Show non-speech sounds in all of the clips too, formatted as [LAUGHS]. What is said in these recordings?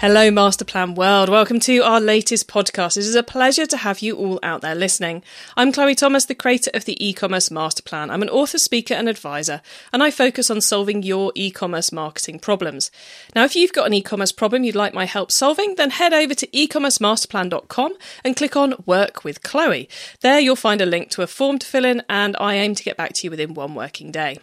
Hello, Masterplan World. Welcome to our latest podcast. It is a pleasure to have you all out there listening. I'm Chloe Thomas, the creator of the e-commerce masterplan. I'm an author, speaker, and advisor, and I focus on solving your e-commerce marketing problems. Now, if you've got an e-commerce problem you'd like my help solving, then head over to ecommercemasterplan.com and click on Work with Chloe. There you'll find a link to a form to fill in, and I aim to get back to you within one working day.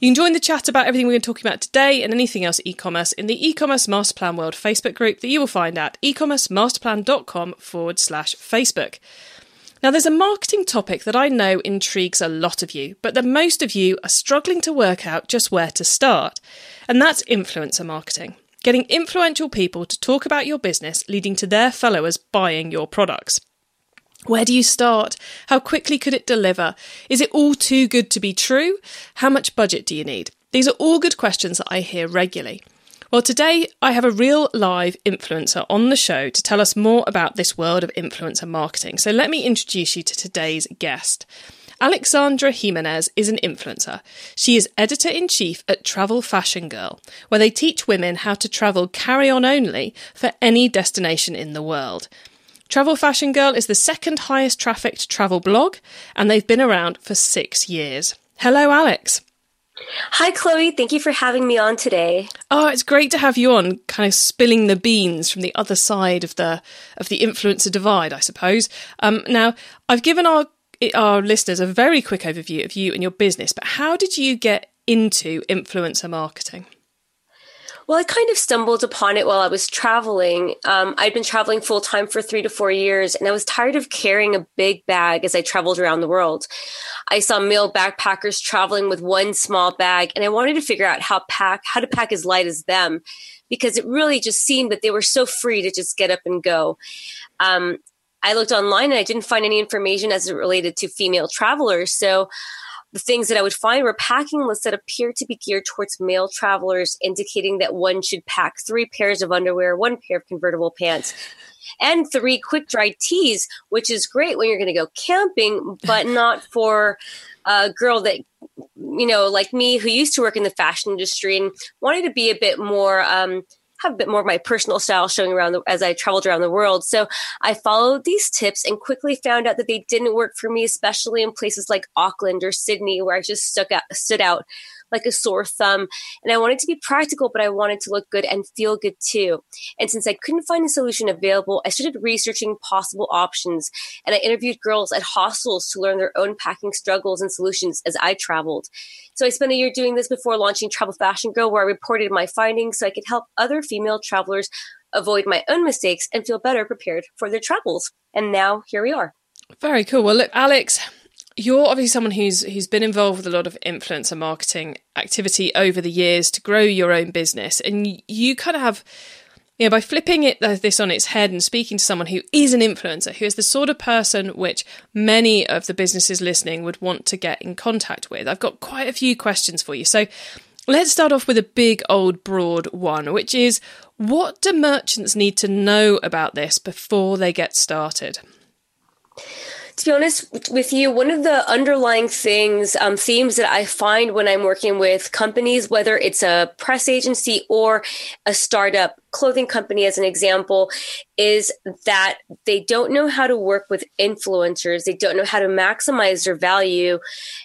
You can join the chat about everything we're going to talk about today and anything else e-commerce in the e-commerce masterplan world Facebook group that you will find at ecommercemasterplan.com forward slash Facebook. Now, there's a marketing topic that I know intrigues a lot of you, but that most of you are struggling to work out just where to start, and that's influencer marketing. Getting influential people to talk about your business, leading to their followers buying your products. Where do you start? How quickly could it deliver? Is it all too good to be true? How much budget do you need? These are all good questions that I hear regularly. Well, today I have a real live influencer on the show to tell us more about this world of influencer marketing. So let me introduce you to today's guest. Alexandra Jimenez is an influencer. She is editor in chief at Travel Fashion Girl, where they teach women how to travel carry on only for any destination in the world. Travel Fashion Girl is the second highest trafficked travel blog, and they've been around for six years. Hello, Alex. Hi, Chloe. Thank you for having me on today. Oh, it's great to have you on, kind of spilling the beans from the other side of the of the influencer divide, I suppose. Um, now, I've given our our listeners a very quick overview of you and your business, but how did you get into influencer marketing? Well, I kind of stumbled upon it while I was traveling. Um, I'd been traveling full time for three to four years, and I was tired of carrying a big bag as I traveled around the world. I saw male backpackers traveling with one small bag, and I wanted to figure out how pack how to pack as light as them, because it really just seemed that they were so free to just get up and go. Um, I looked online and I didn't find any information as it related to female travelers, so the things that I would find were packing lists that appeared to be geared towards male travelers, indicating that one should pack three pairs of underwear, one pair of convertible pants, and three quick dry tees, which is great when you're going to go camping, but [LAUGHS] not for a girl that, you know, like me who used to work in the fashion industry and wanted to be a bit more, um, have a bit more of my personal style showing around the, as I traveled around the world. So I followed these tips and quickly found out that they didn't work for me, especially in places like Auckland or Sydney, where I just stuck out, stood out like a sore thumb. And I wanted to be practical, but I wanted to look good and feel good too. And since I couldn't find a solution available, I started researching possible options and I interviewed girls at hostels to learn their own packing struggles and solutions as I traveled. So I spent a year doing this before launching Travel Fashion Girl, where I reported my findings so I could help other female travelers avoid my own mistakes and feel better prepared for their travels. And now here we are. Very cool. Well, look, Alex, you're obviously someone who's who's been involved with a lot of influencer marketing activity over the years to grow your own business, and you kind of have. You know, by flipping it uh, this on its head and speaking to someone who is an influencer, who is the sort of person which many of the businesses listening would want to get in contact with, I've got quite a few questions for you. So, let's start off with a big, old, broad one, which is what do merchants need to know about this before they get started? To be honest with you, one of the underlying things, um, themes that I find when I'm working with companies, whether it's a press agency or a startup clothing company, as an example, is that they don't know how to work with influencers. They don't know how to maximize their value.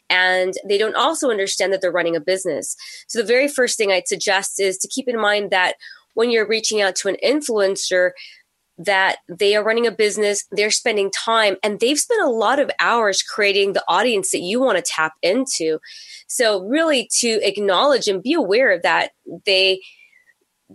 And they don't also understand that they're running a business. So the very first thing I'd suggest is to keep in mind that when you're reaching out to an influencer, that they are running a business, they're spending time, and they've spent a lot of hours creating the audience that you want to tap into. So, really, to acknowledge and be aware of that, they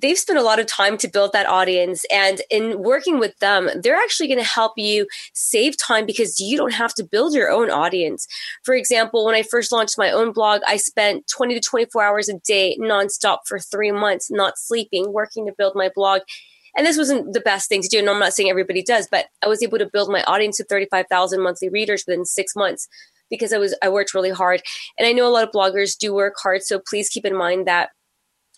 they've spent a lot of time to build that audience and in working with them they're actually going to help you save time because you don't have to build your own audience for example when i first launched my own blog i spent 20 to 24 hours a day nonstop for three months not sleeping working to build my blog and this wasn't the best thing to do. And I'm not saying everybody does, but I was able to build my audience to 35,000 monthly readers within six months. because I was I worked really hard. And I know a lot of bloggers do work hard, so please keep in mind that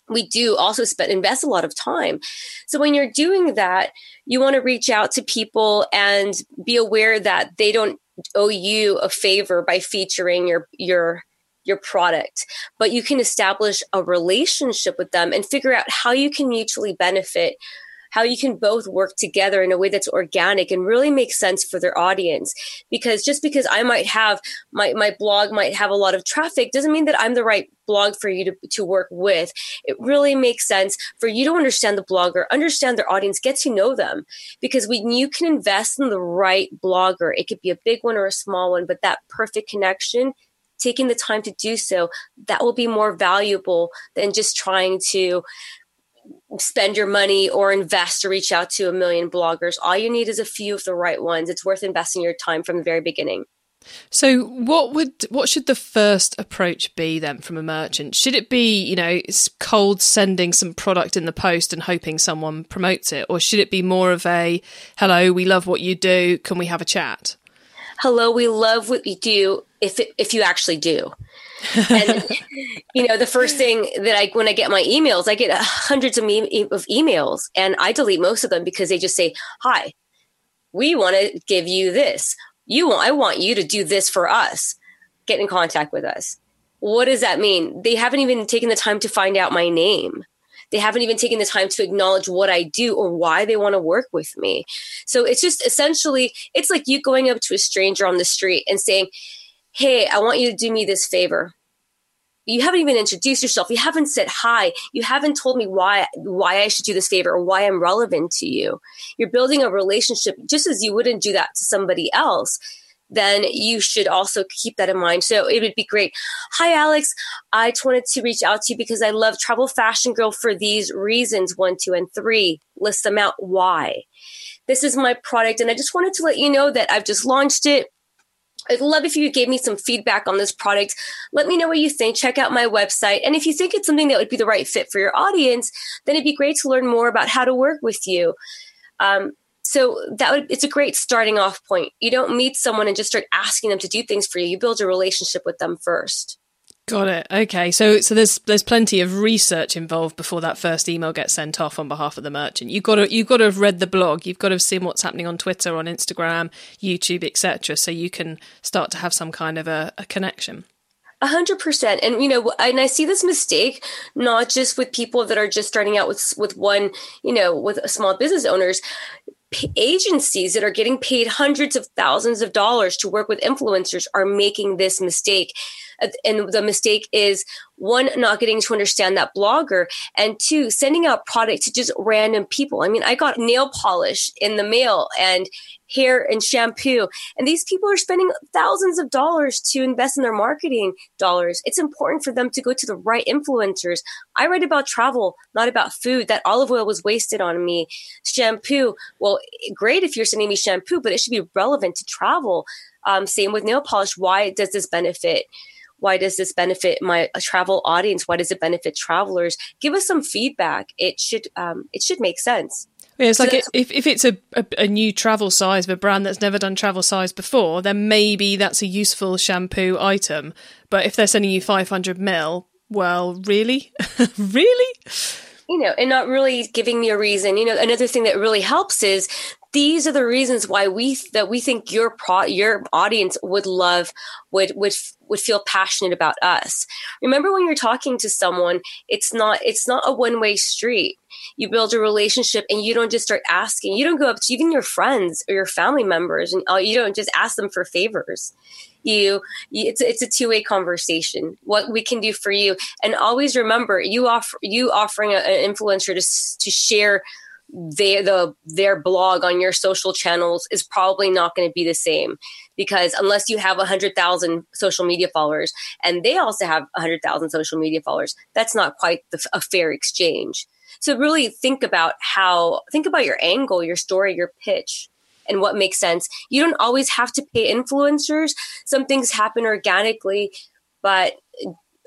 we do also spend invest a lot of time. So when you're doing that, you want to reach out to people and be aware that they don't owe you a favor by featuring your your your product, but you can establish a relationship with them and figure out how you can mutually benefit how you can both work together in a way that's organic and really makes sense for their audience. Because just because I might have my, my blog might have a lot of traffic doesn't mean that I'm the right blog for you to, to work with. It really makes sense for you to understand the blogger, understand their audience, get to know them. Because when you can invest in the right blogger, it could be a big one or a small one, but that perfect connection taking the time to do so, that will be more valuable than just trying to spend your money or invest to reach out to a million bloggers. All you need is a few of the right ones. It's worth investing your time from the very beginning. So what would what should the first approach be then from a merchant? Should it be, you know, cold sending some product in the post and hoping someone promotes it or should it be more of a hello, we love what you do, can we have a chat? Hello, we love what you do if it, if you actually do and [LAUGHS] you know the first thing that i when i get my emails i get uh, hundreds of, me- of emails and i delete most of them because they just say hi we want to give you this. You i want you to do this for us. Get in contact with us. What does that mean? They haven't even taken the time to find out my name. They haven't even taken the time to acknowledge what I do or why they want to work with me. So it's just essentially, it's like you going up to a stranger on the street and saying, hey, I want you to do me this favor. You haven't even introduced yourself. You haven't said hi. You haven't told me why why I should do this favor or why I'm relevant to you. You're building a relationship just as you wouldn't do that to somebody else. Then you should also keep that in mind. So it would be great. Hi, Alex. I just wanted to reach out to you because I love Travel Fashion Girl for these reasons one, two, and three. List them out. Why? This is my product. And I just wanted to let you know that I've just launched it I'd love if you gave me some feedback on this product. Let me know what you think. Check out my website. And if you think it's something that would be the right fit for your audience, then it'd be great to learn more about how to work with you. Um, so that would it's a great starting off point. You don't meet someone and just start asking them to do things for you. You build a relationship with them first. Got it. Okay. So so there's there's plenty of research involved before that first email gets sent off on behalf of the merchant. You've got to you've got to have read the blog. You've got to have seen what's happening on Twitter, on Instagram, YouTube, etc. So you can start to have some kind of a, a connection. A hundred percent. And you know, and I see this mistake not just with people that are just starting out with with one, you know, with small business owners agencies that are getting paid hundreds of thousands of dollars to work with influencers are making this mistake and the mistake is one not getting to understand that blogger and two sending out product to just random people. I mean i got nail polish in the mail and hair and shampoo and these people are spending thousands of dollars to invest in their marketing dollars. It's important for them to go to the right influencers. I write about travel not about food. That olive oil was wasted on me. Shampoo well great if you're sending me shampoo but it should be relevant to travel. Um, same with nail polish. Why does this benefit why does this benefit my travel audience? Why does it benefit travelers? Give us some feedback. It should um, it should make sense. Yeah, it's so like if, if it's a, a, a, new travel size of a brand that's never done travel size before, then maybe that's a useful shampoo item. But if they're sending you 500 mil, well, really? [LAUGHS] really? You know, and not really giving me a reason. You know, another thing that really helps is these are the reasons why we that we think your pro your audience would love would would would feel passionate about us. Remember when you're talking to someone it's not it's not a one way street. You build a relationship and you don't just start asking. You don't go up to even your friends or your family members and uh, you don't just ask them for favors. You, it's it's a two-way conversation what we can do for you. And always remember you offer you offering an influencer to to share their the their blog on your social channels is probably not going to be the same. Because unless you have 100,000 social media followers and they also have 100,000 social media followers that's not quite the, a fair exchange. So really think about how think about your angle your story your pitch and what makes sense. You don't always have to pay influencers. Some things happen organically but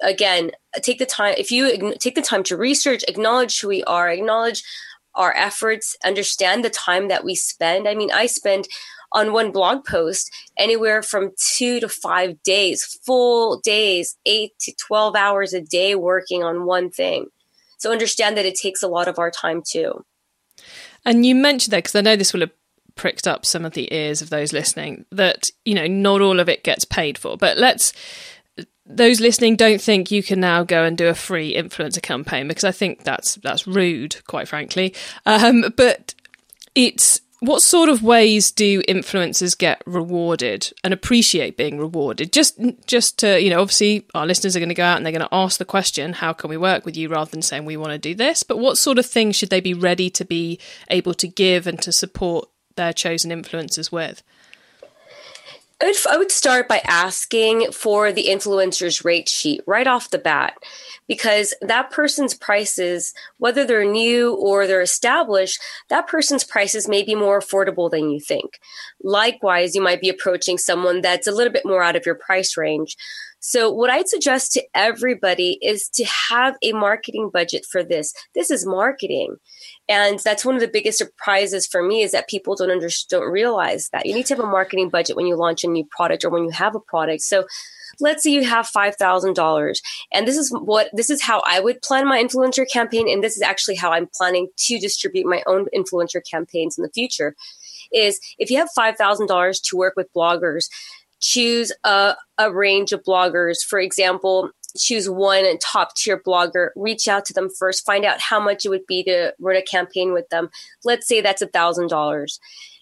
again take the time if you take the time to research acknowledge who we are acknowledge our efforts, understand the time that we spend. I mean, I spend on one blog post anywhere from two to five days, full days, eight to 12 hours a day working on one thing. So understand that it takes a lot of our time too. And you mentioned that because I know this will have pricked up some of the ears of those listening that, you know, not all of it gets paid for. But let's those listening don't think you can now go and do a free influencer campaign because I think that's that's rude, quite frankly. Um, but it's what sort of ways do influencers get rewarded and appreciate being rewarded? Just just to, you know, obviously our listeners are going to go out and they're going to ask the question, how can we work with you rather than saying we want to do this? But what sort of things should they be ready to be able to give and to support their chosen influencers with? I would, I would start by asking for the influencer's rate sheet right off the bat because that person's prices, whether they're new or they're established, that person's prices may be more affordable than you think. Likewise, you might be approaching someone that's a little bit more out of your price range. So, what I'd suggest to everybody is to have a marketing budget for this. This is marketing. And that's one of the biggest surprises for me is that people don't under, don't realize that you need to have a marketing budget when you launch a new product or when you have a product. So, let's say you have $5,000 and this is what this is how I would plan my influencer campaign and this is actually how I'm planning to distribute my own influencer campaigns in the future is if you have $5,000 to work with bloggers choose a, a range of bloggers. For example, choose one top tier blogger, reach out to them first, find out how much it would be to run a campaign with them. Let's say that's a thousand dollars.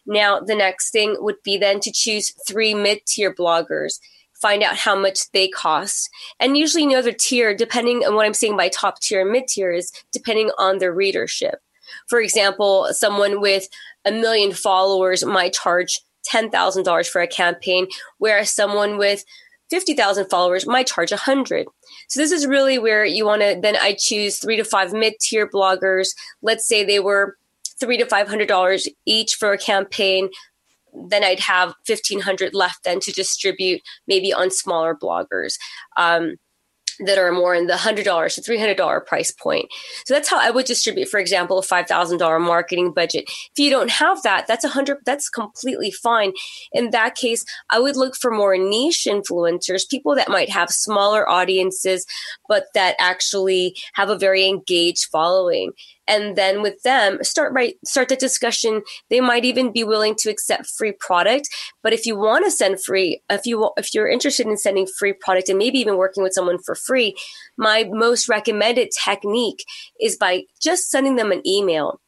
Now, the next thing would be then to choose three mid tier bloggers, find out how much they cost. And usually, another tier, depending on what I'm saying by top tier and mid tier, is depending on their readership. For example, someone with a million followers might charge $10,000 for a campaign, whereas someone with 50,000 followers might charge 100. So this is really where you want to then I choose 3 to 5 mid-tier bloggers. Let's say they were 3 to 500 dollars each for a campaign. Then I'd have 1500 left then to distribute maybe on smaller bloggers. Um, that are more in the $100 to $300 price point. So that's how I would distribute, for example, a $5,000 marketing budget. If you don't have that, that's a hundred, that's completely fine. In that case, I would look for more niche influencers, people that might have smaller audiences, but that actually have a very engaged following and then with them start right start the discussion. They might even be willing to accept free product. But if you want to send free if you if you're interested in sending free product and maybe even working with someone for free my most recommended technique is by just sending them an email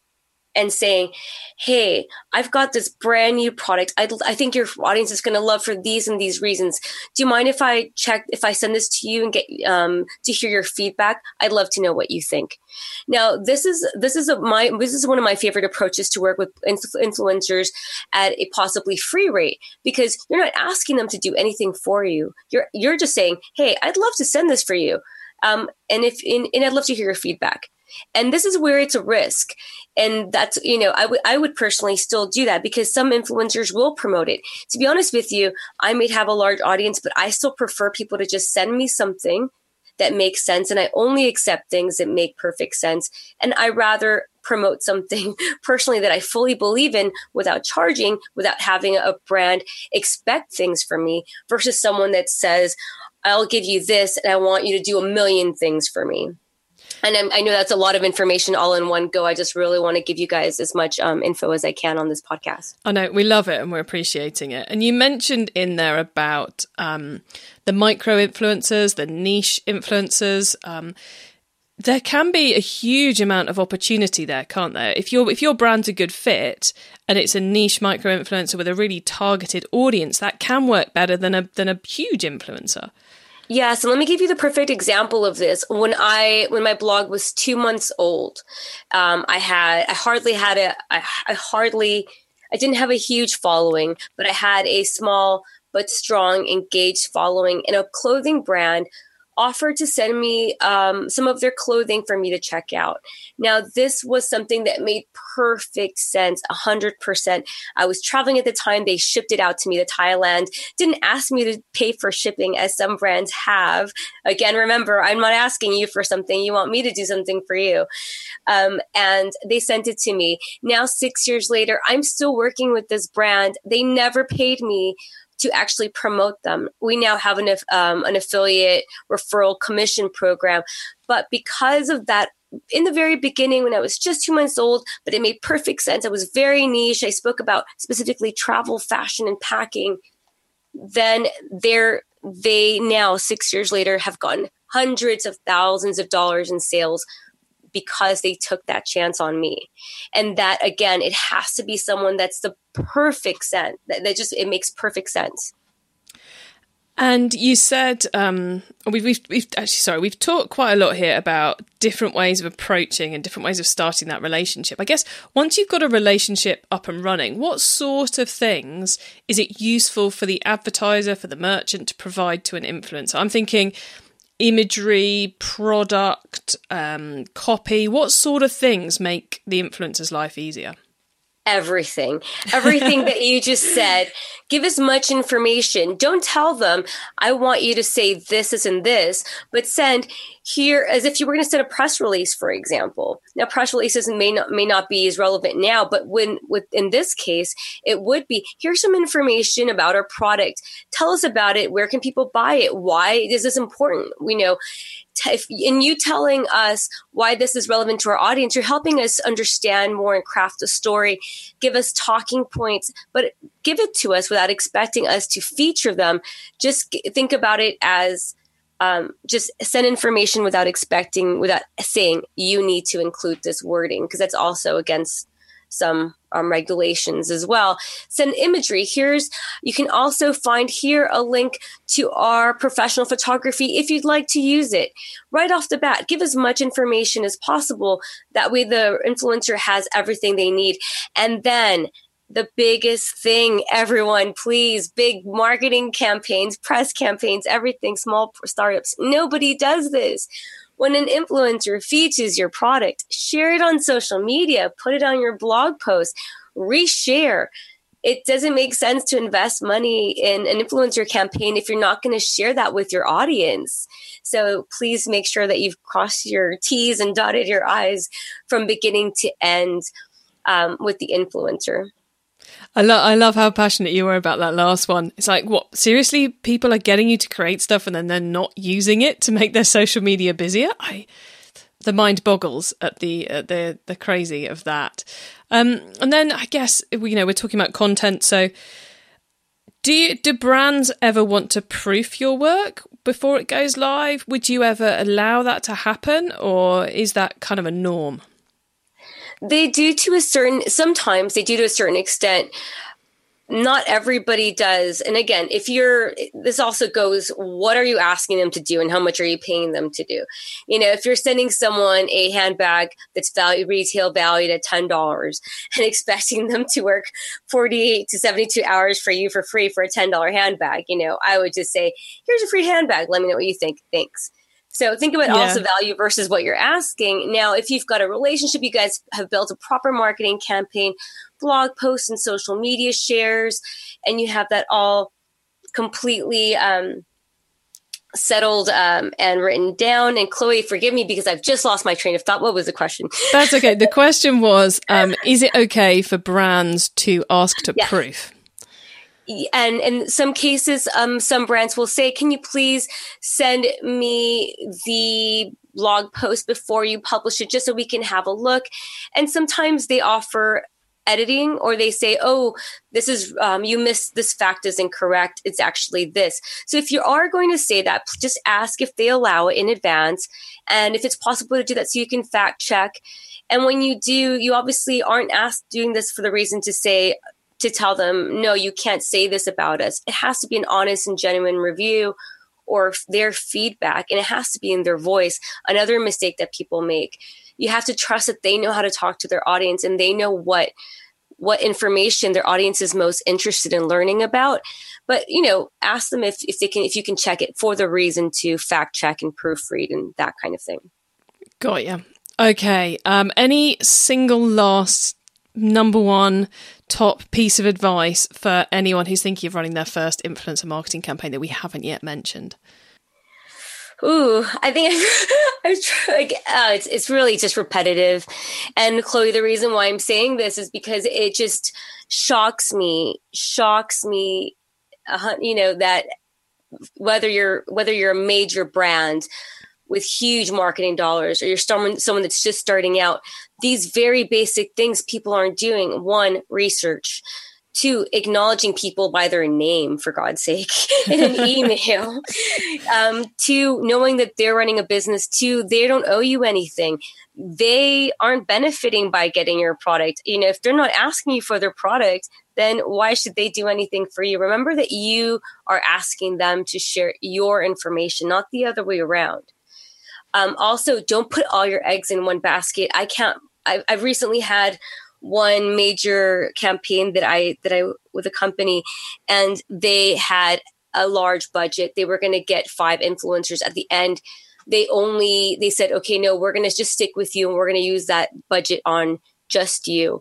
and saying, Hey, I've got this brand new product. I, I think your audience is going to love for these and these reasons. Do you mind if I check, if I send this to you and get, um, to hear your feedback? I'd love to know what you think. Now, this is, this is a, my, this is one of my favorite approaches to work with influencers at a possibly free rate because you're not asking them to do anything for you. You're, you're just saying, Hey, I'd love to send this for you. Um, and if, and, and I'd love to hear your feedback. And this is where it's a risk. And that's, you know, I would I would personally still do that because some influencers will promote it. To be honest with you, I may have a large audience, but I still prefer people to just send me something that makes sense. And I only accept things that make perfect sense. And I rather promote something [LAUGHS] personally that I fully believe in without charging, without having a brand expect things from me versus someone that says, I'll give you this and I want you to do a million things for me and I'm, i know that's a lot of information all in one go. I just really want to give you guys as much um, info as I can on this podcast. I know we love it and we're appreciating it. And you mentioned in there about um, the micro influencers, the niche influencers. Um, there can be a huge amount of opportunity there, can't there? If your if your brand's a good fit and it's a niche micro influencer with a really targeted audience, that can work better than a than a huge influencer. Yeah, so let me give you the perfect example of this. When I when my blog was two months old, um, I had I hardly had a I, I hardly I didn't have a huge following, but I had a small but strong engaged following in a clothing brand offered to send me um, some of their clothing for me to check out. Now, this was something that made perfect sense, 100%. I was traveling at the time. They shipped it out to me to Thailand. Didn't ask me to pay for shipping as some brands have. Again, remember, I'm not asking you for something. You want me to do something for you. Um, and they sent it to me. Now, six years later, I'm still working with this brand. They never paid me to actually promote them. We now have an, um, an affiliate referral commission program. But because of that, in the very beginning, when I was just two months old, but it made perfect sense. I was very niche. I spoke about specifically travel, fashion, and packing. Then they're, they now, six years later, have gotten hundreds of thousands of dollars in sales because they took that chance on me. And that again, it has to be someone that's the perfect sense. That, that just it makes perfect sense. And you said um, we've, we've, we've actually sorry we've talked quite a lot here about different ways of approaching and different ways of starting that relationship. I guess once you've got a relationship up and running, what sort of things is it useful for the advertiser for the merchant to provide to an influencer? I'm thinking imagery, product, um, copy? What sort of things make the influencer's life easier? Everything. Everything [LAUGHS] that you just said. Give as much information. Don't tell them, I want you to say this, this, and this, but send here as if you were going to send a press release, for example. Now, press releases may not may not be as relevant now, but when with in this case, it would be here's some information about our product. Tell us about it. Where can people buy it? Why is this important? We know if, in you telling us why this is relevant to our audience, you're helping us understand more and craft a story, give us talking points, but give it to us without expecting us to feature them. Just think about it as um, just send information without expecting, without saying you need to include this wording, because that's also against some um, regulations as well. Send imagery. Here's, you can also find here a link to our professional photography if you'd like to use it. Right off the bat, give as much information as possible. That way the influencer has everything they need. And then the biggest thing, everyone, please, big marketing campaigns, press campaigns, everything, small startups. Nobody does this. When an influencer features your product, share it on social media, put it on your blog post, reshare. It doesn't make sense to invest money in an influencer campaign if you're not going to share that with your audience. So please make sure that you've crossed your T's and dotted your I's from beginning to end um, with the influencer. I love I love how passionate you were about that last one. It's like, what seriously? People are getting you to create stuff and then they're not using it to make their social media busier. I the mind boggles at the the the crazy of that. Um, and then I guess you know we're talking about content. So, do you, do brands ever want to proof your work before it goes live? Would you ever allow that to happen, or is that kind of a norm? They do to a certain, sometimes they do to a certain extent. Not everybody does. And again, if you're, this also goes, what are you asking them to do and how much are you paying them to do? You know, if you're sending someone a handbag that's value, retail valued at $10 [LAUGHS] and expecting them to work 48 to 72 hours for you for free for a $10 handbag, you know, I would just say, here's a free handbag. Let me know what you think. Thanks. So think about yeah. also value versus what you're asking. Now, if you've got a relationship, you guys have built a proper marketing campaign, blog posts and social media shares, and you have that all completely um, settled um, and written down. And Chloe, forgive me because I've just lost my train of thought. What was the question? That's okay. The question was, um, [LAUGHS] is it okay for brands to ask to proof? And in some cases um, some brands will say can you please send me the blog post before you publish it just so we can have a look? And sometimes they offer editing or they say oh this is um, you missed this fact is incorrect it's actually this. So if you are going to say that just ask if they allow it in advance and if it's possible to do that so you can fact check. And when you do you obviously aren't asked doing this for the reason to say to tell them, no, you can't say this about us. It has to be an honest and genuine review or their feedback, and it has to be in their voice. Another mistake that people make. You have to trust that they know how to talk to their audience and they know what what information their audience is most interested in learning about but you know ask them if, if they can if you can check it for the reason to fact check and proofread and that kind of thing got you okay um any single last number one top piece of advice for anyone who's thinking of running their first influencer marketing campaign that we haven't yet mentioned Ooh, I think [LAUGHS] I was like, uh, it's it's really just repetitive. And Chloe, the reason why I'm saying this is because it just shocks me, shocks me. Uh, you know that whether you're whether you're a major brand with huge marketing dollars or you're someone someone that's just starting out, these very basic things people aren't doing. One, research. To acknowledging people by their name for god's sake [LAUGHS] in an [LAUGHS] email. Um, to knowing that they're running a business. To they don't owe you anything. They aren't benefiting by getting your product. You know if they're not asking you for their product then why should they do anything for you? Remember that you are asking them to share your information not the other way around um, also don't put all your eggs in one basket i can't I've, I've recently had one major campaign that I that I with a company, and they had a large budget. They were going to get five influencers at the end. They only they said, okay, no, we're going to just stick with you, and we're going to use that budget on just you.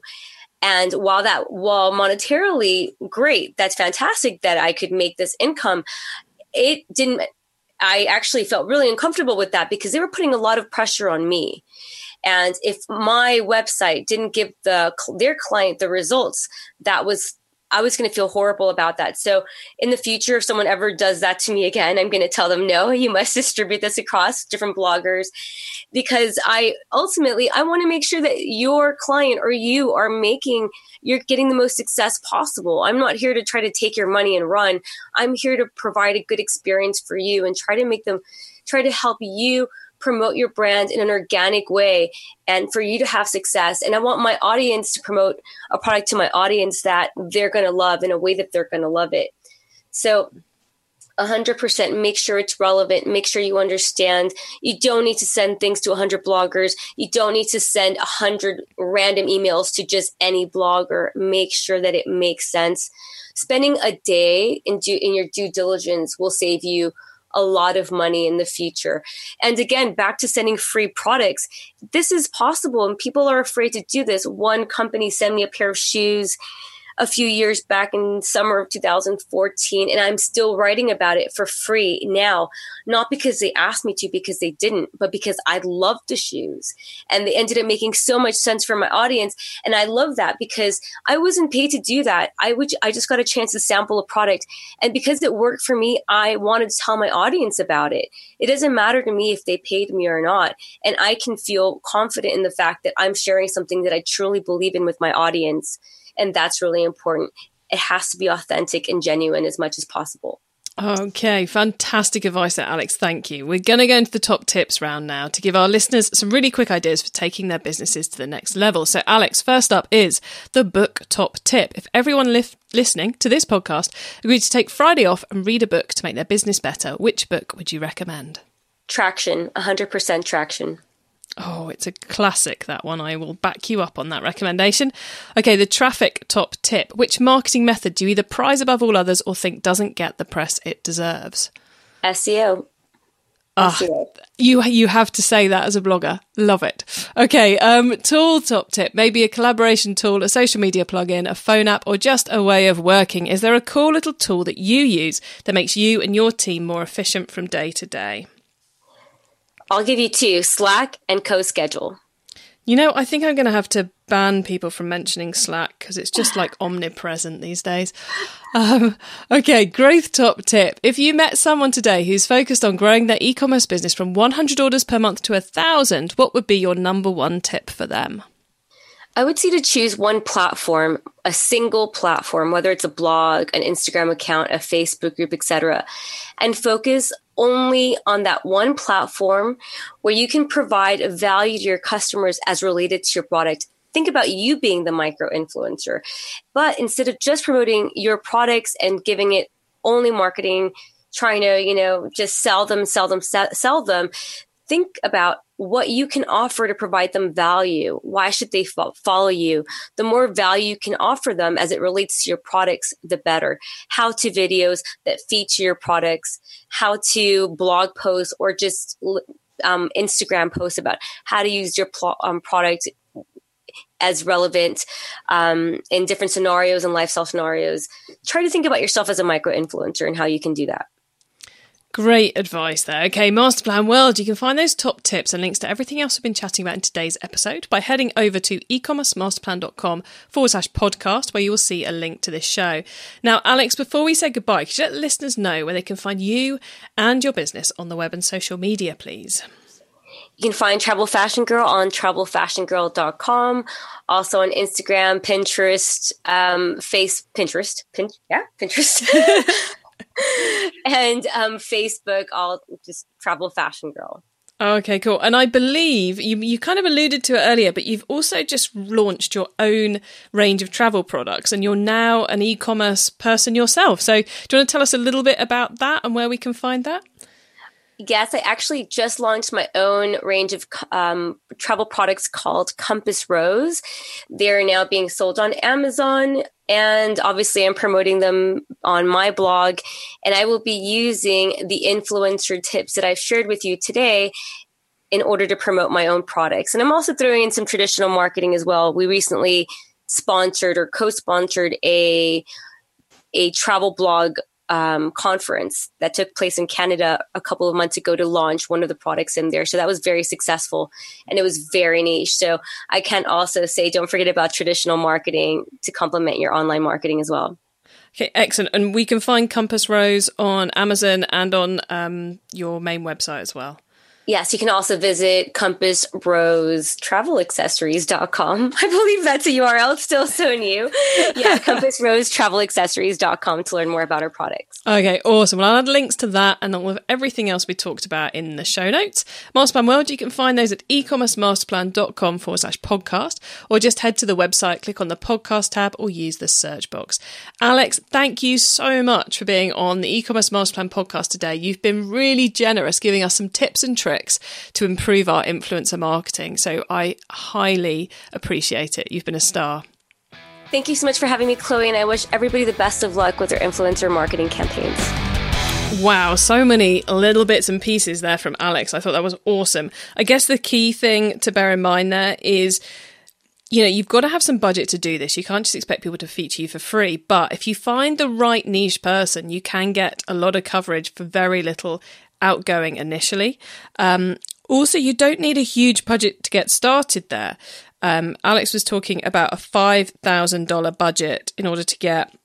And while that, while monetarily great, that's fantastic that I could make this income. It didn't. I actually felt really uncomfortable with that because they were putting a lot of pressure on me. And if my website didn't give the their client the results, that was I was going to feel horrible about that. So in the future, if someone ever does that to me again, I'm going to tell them, no, you must [LAUGHS] distribute this across different bloggers because I ultimately, I want to make sure that your client or you are making, you're getting the most success possible. I'm not here to try to take your money and run. I'm here to provide a good experience for you and try to make them, try to help you promote your brand in an organic way and for you to have success. And I want my audience to promote a product to my audience that they're going to love in a way that they're going to love it. So 100% make sure it's relevant. Make sure you understand. You don't need to send things to 100 bloggers. You don't need to send 100 random emails to just any blogger. Make sure that it makes sense. Spending a day in, do, in your due diligence will save you a lot of money in the future. And again, back to sending free products. This is possible and people are afraid to do this. One company sent me a pair of shoes a few years back in summer of 2014 and I'm still writing about it for free now not because they asked me to because they didn't but because I love the shoes and they ended up making so much sense for my audience and I love that because I wasn't paid to do that. I would I just got a chance to sample a product and because it worked for me I wanted to tell my audience about it. It doesn't matter to me if they paid me or not and I can feel confident in the fact that I'm sharing something that I truly believe in with my audience and that's really important. It has to be authentic and genuine as much as possible. Okay, fantastic advice there, Alex. Thank you. We're going to go into the top tips round now to give our listeners some really quick ideas for taking their businesses to the next level. So, Alex, first up is the book top tip. If everyone li- listening to this podcast agreed to take Friday off and read a book to make their business better, which book would you recommend? Traction, 100% traction. Oh, it's a classic, that one. I will back you up on that recommendation. Okay, the traffic top tip. Which marketing method do you either prize above all others or think doesn't get the press it deserves? SEO. Ah, you you have to say that as a blogger. Love it. Okay, um, tool top tip. Maybe a collaboration tool, a social media plugin, a phone app, or just a way of working. Is there a cool little tool that you use that makes you and your team more efficient from day to day? I'll give you two Slack and CoSchedule. You know, I think I'm going to have to ban people from mentioning Slack because it's just like [SIGHS] omnipresent these days. Um, okay, growth top tip. If you met someone today who's focused on growing their e commerce business from 100 orders per month to 1,000, what would be your number one tip for them? I would say to choose one platform, a single platform, whether it's a blog, an Instagram account, a Facebook group, etc., and focus only on that one platform where you can provide value to your customers as related to your product. Think about you being the micro influencer. But instead of just promoting your products and giving it only marketing, trying to, you know, just sell them, sell them, sell them, think about what you can offer to provide them value. Why should they fo- follow you? The more value you can offer them as it relates to your products, the better. How to videos that feature your products, how to blog posts or just um, Instagram posts about how to use your pl- um, product as relevant um, in different scenarios and lifestyle scenarios. Try to think about yourself as a micro influencer and how you can do that. Great advice there. Okay, Masterplan World, you can find those top tips and links to everything else we've been chatting about in today's episode by heading over to ecommercemasterplan.com forward slash podcast, where you will see a link to this show. Now, Alex, before we say goodbye, could you let listeners know where they can find you and your business on the web and social media, please? You can find Travel Fashion Girl on travelfashiongirl.com. Also on Instagram, Pinterest, um, Face, Pinterest, Pin, yeah, Pinterest. [LAUGHS] [LAUGHS] and um, Facebook, all just Travel Fashion Girl. Okay, cool. And I believe you you kind of alluded to it earlier, but you've also just launched your own range of travel products and you're now an e-commerce person yourself. So, do you want to tell us a little bit about that and where we can find that? Yes, I actually just launched my own range of um, travel products called Compass Rose. They're now being sold on Amazon, and obviously, I'm promoting them on my blog. And I will be using the influencer tips that I've shared with you today in order to promote my own products. And I'm also throwing in some traditional marketing as well. We recently sponsored or co-sponsored a a travel blog um, conference that took place in Canada a couple of months ago to launch one of the products in there. So that was very successful and it was very niche. So I can also say don't forget about traditional marketing to complement your online marketing as well. Okay, excellent. And we can find Compass Rose on Amazon and on um, your main website as well. Yes, you can also visit compassrosetravelaccessories.com. [LAUGHS] I believe that's a URL. It's still so new. Yeah, [LAUGHS] compassrosetravelaccessories.com to learn more about our products. Okay, awesome. Well, I'll add links to that and all of everything else we talked about in the show notes. Masterplan World, you can find those at ecommercemasterplan.com forward slash podcast, or just head to the website, click on the podcast tab, or use the search box. Alex, thank you so much for being on the e-commerce masterplan podcast today. You've been really generous giving us some tips and tricks tricks to improve our influencer marketing. So I highly appreciate it. You've been a star. Thank you so much for having me, Chloe, and I wish everybody the best of luck with their influencer marketing campaigns. Wow, so many little bits and pieces there from Alex. I thought that was awesome. I guess the key thing to bear in mind there is you know, you've got to have some budget to do this. You can't just expect people to feature you for free. But if you find the right niche person, you can get a lot of coverage for very little outgoing initially. Um, also, you don't need a huge budget to get started there. Um, Alex was talking about a $5,000 budget in order to get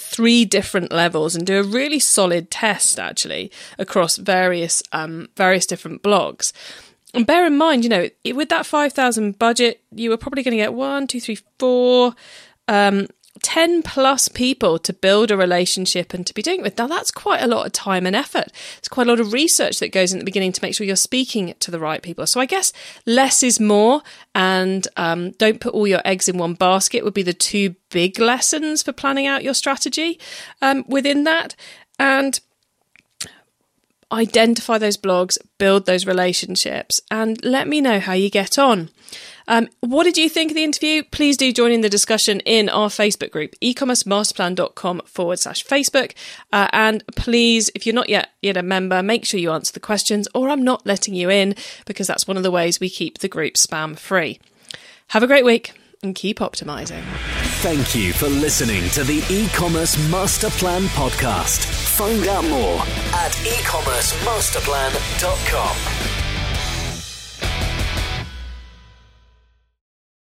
three different levels and do a really solid test actually across various um, various different blogs. And bear in mind, you know, with that 5,000 budget, you were probably going to get one, two, three, four, um, 10 plus people to build a relationship and to be doing it with. Now, that's quite a lot of time and effort. It's quite a lot of research that goes in the beginning to make sure you're speaking to the right people. So, I guess less is more and um, don't put all your eggs in one basket would be the two big lessons for planning out your strategy um, within that. And identify those blogs, build those relationships, and let me know how you get on. Um, what did you think of the interview? Please do join in the discussion in our Facebook group, ecommercemasterplan.com forward slash Facebook. Uh, and please, if you're not yet, yet a member, make sure you answer the questions or I'm not letting you in because that's one of the ways we keep the group spam free. Have a great week and keep optimizing. Thank you for listening to the e-commerce master plan podcast. Find out more at ecommercemasterplan.com.